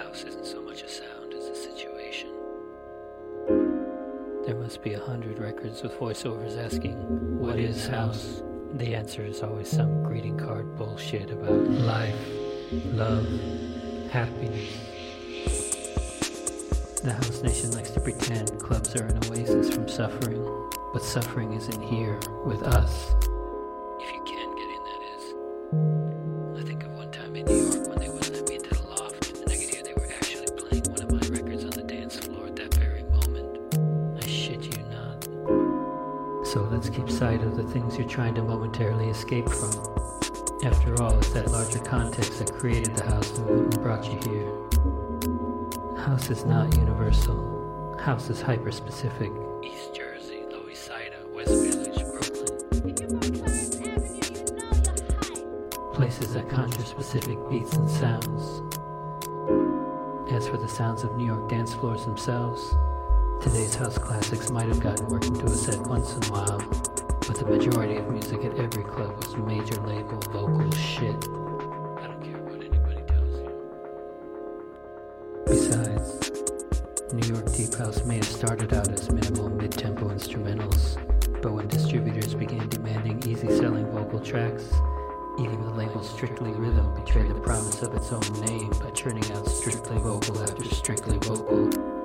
house isn't so much a sound as a situation. There must be a hundred records with voiceovers asking, What is house? The answer is always some greeting card bullshit about life, love, happiness. The house nation likes to pretend clubs are an oasis from suffering, but suffering isn't here with us. If you can get in, that is. Trying to momentarily escape from. After all, it's that larger context that created the house movement and brought you here. House is not universal. House is hyper-specific. East Jersey, Lower East Side, uh, West Village, Brooklyn. Places that conjure specific beats and sounds. As for the sounds of New York dance floors themselves, today's house classics might have gotten work into a set once in a while, but the majority of music at every club was major label vocal shit. I don't care what anybody tells you. Besides, New York Deep House may have started out as minimal mid-tempo instrumentals, but when distributors began demanding easy-selling vocal tracks, even the label Strictly Rhythm betrayed the promise of its own name by churning out strictly vocal after strictly vocal.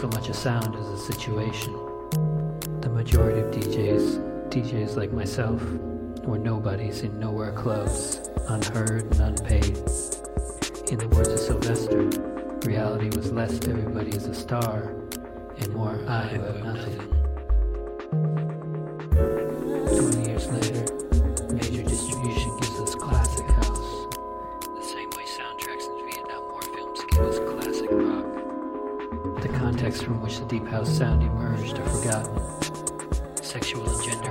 So much a sound as a situation. The majority of DJs, DJs like myself, were nobodies in nowhere clubs, unheard and unpaid. In the words of Sylvester, reality was less everybody is a star and more I have nothing. House sound emerged are forgotten. Sexual and gender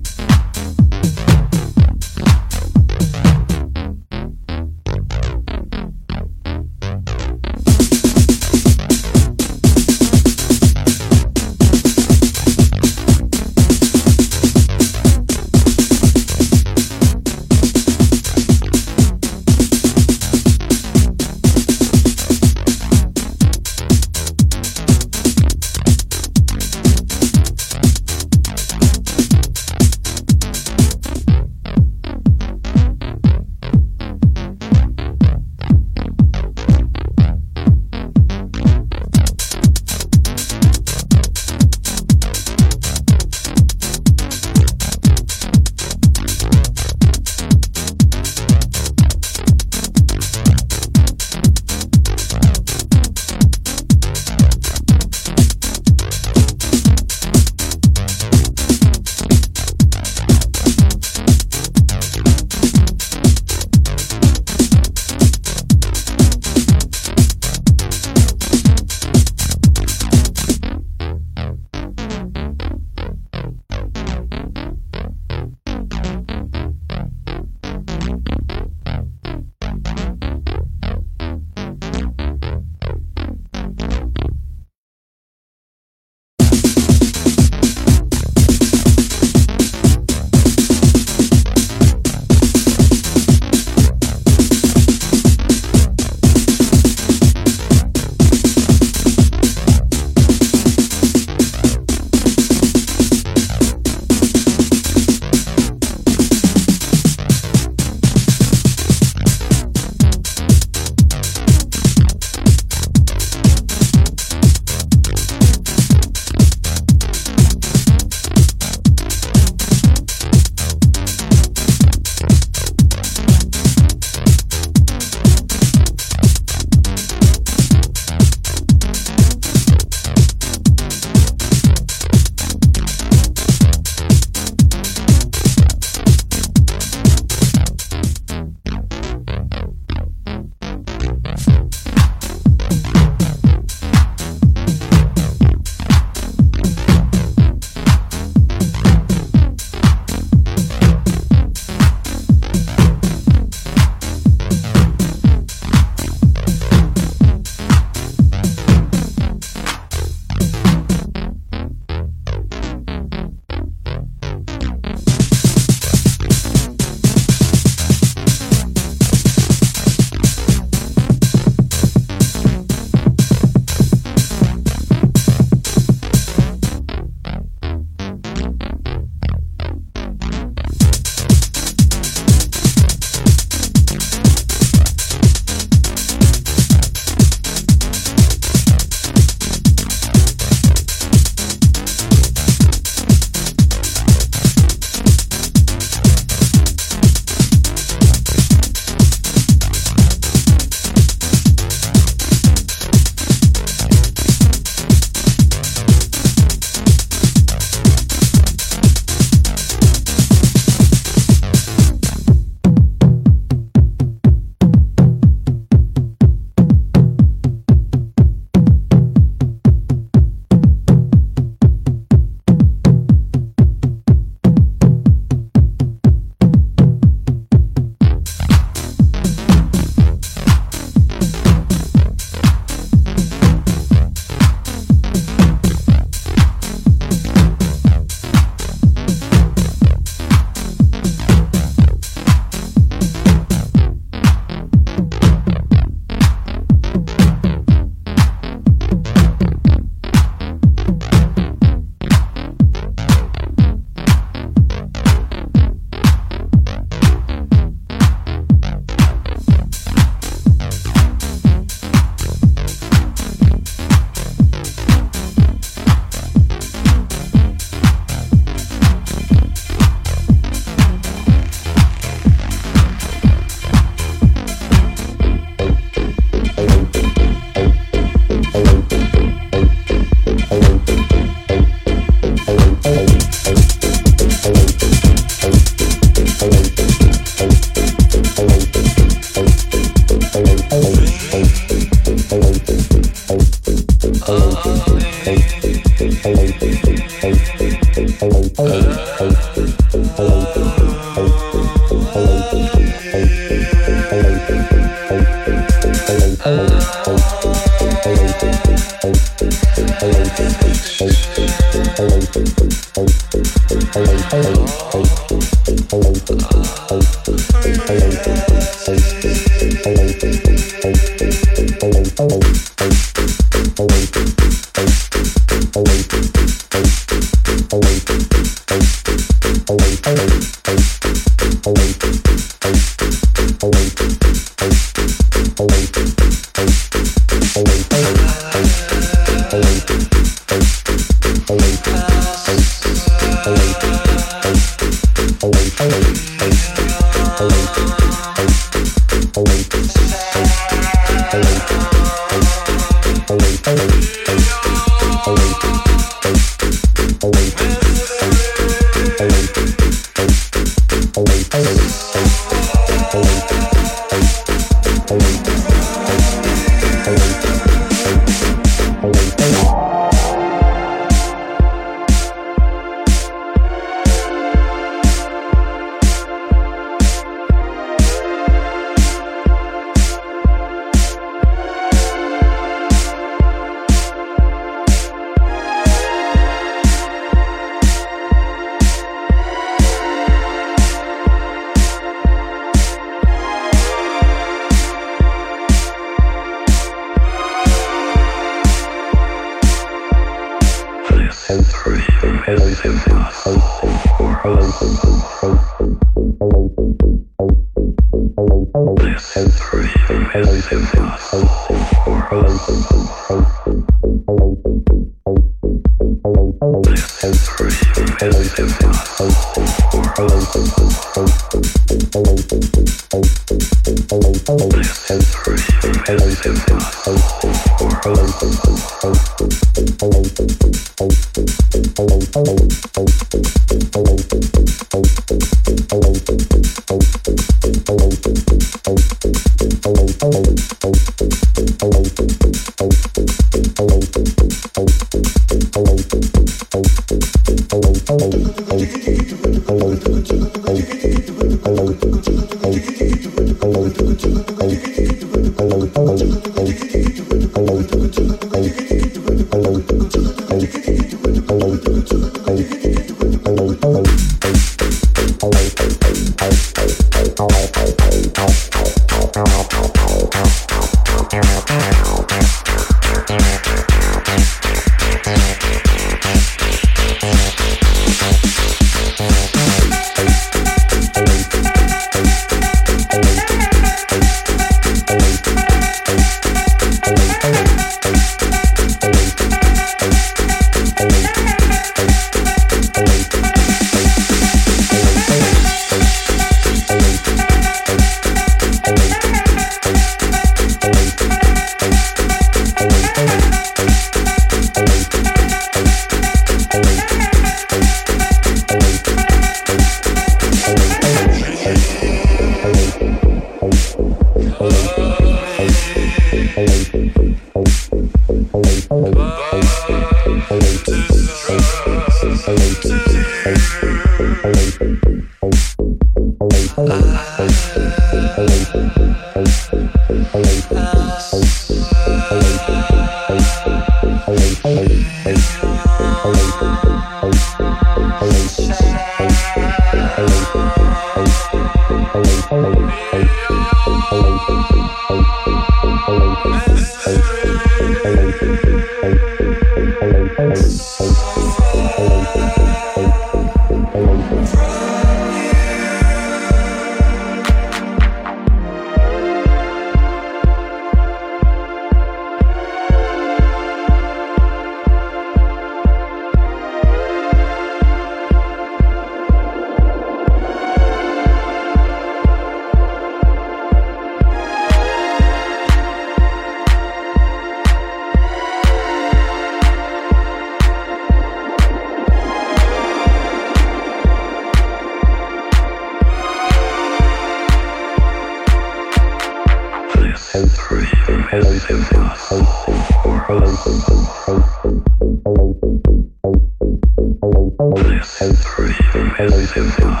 This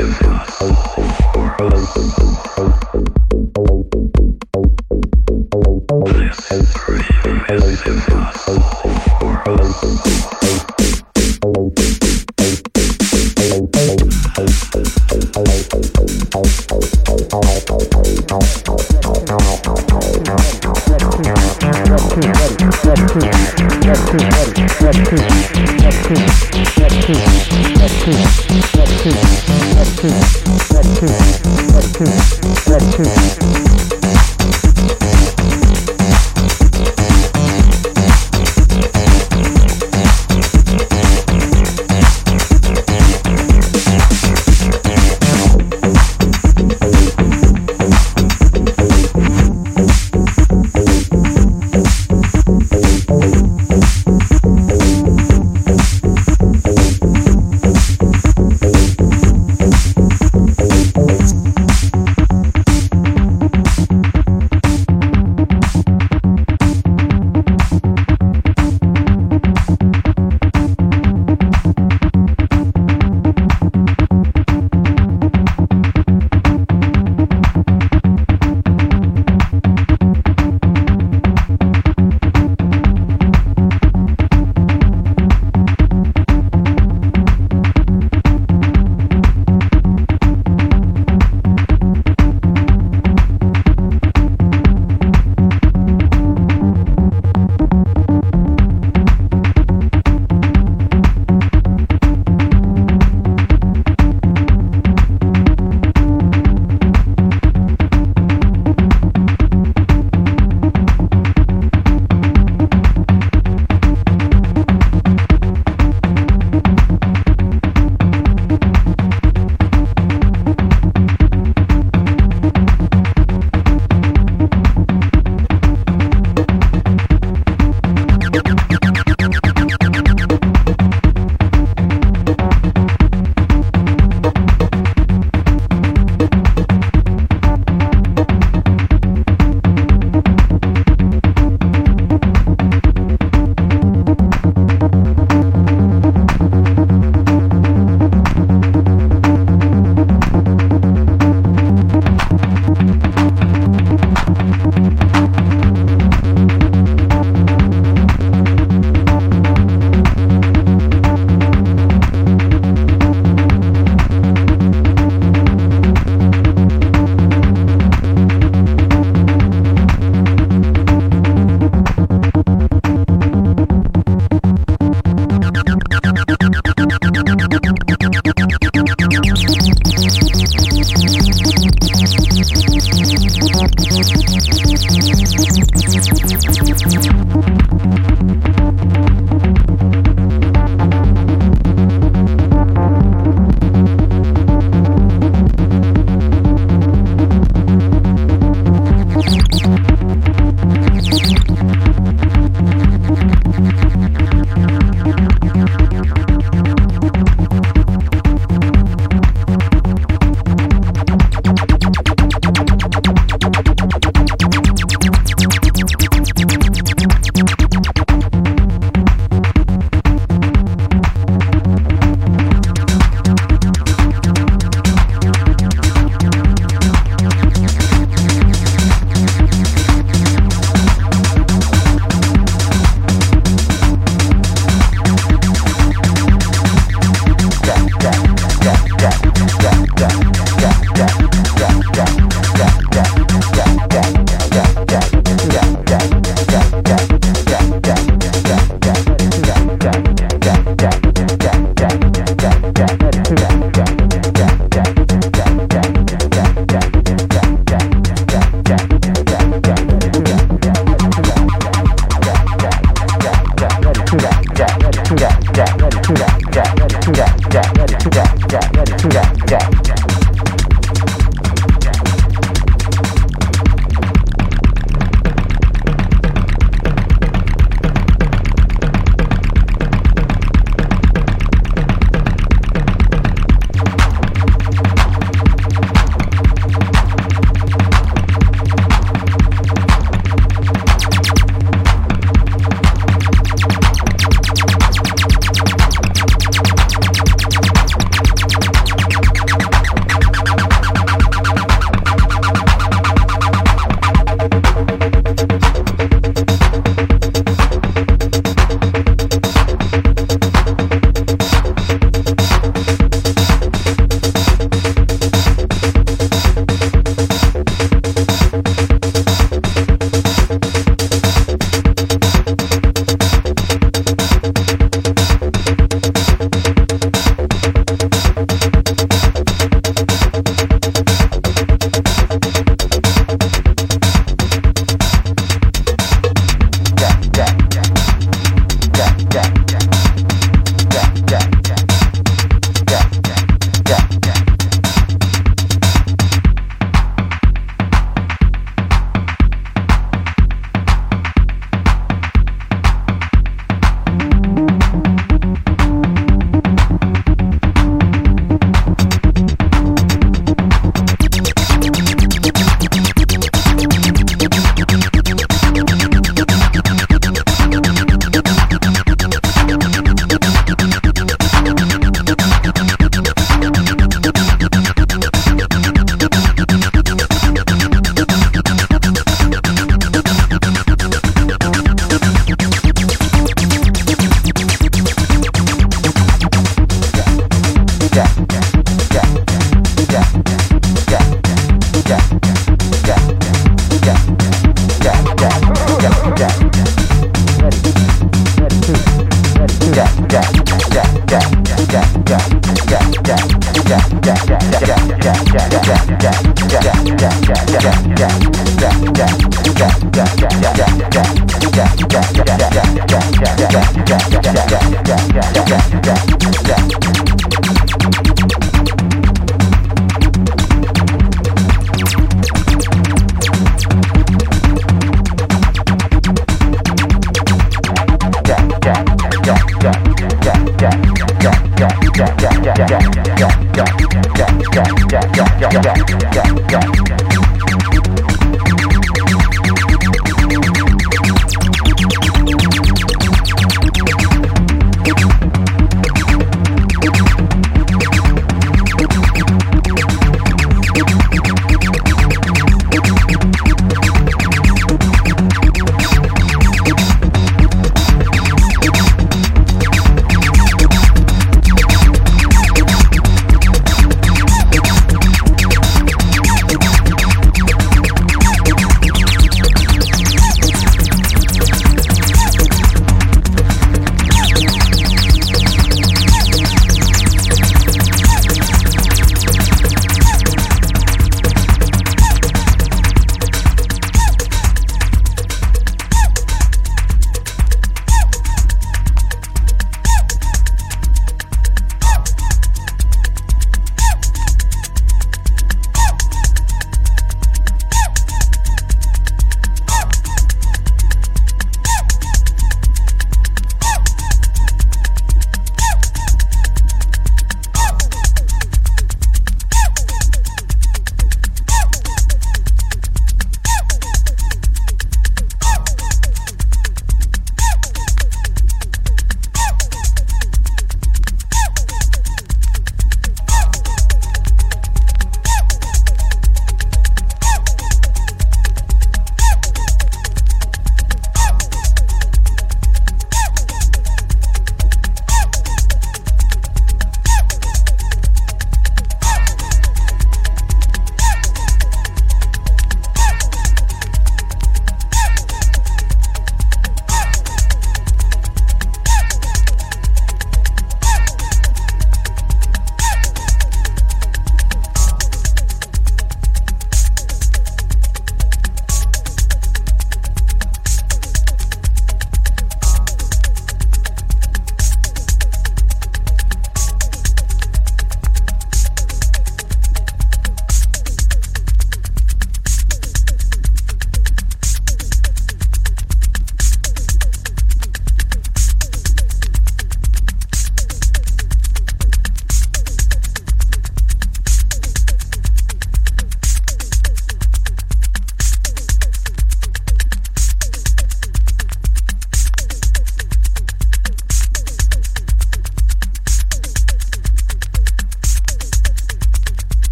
is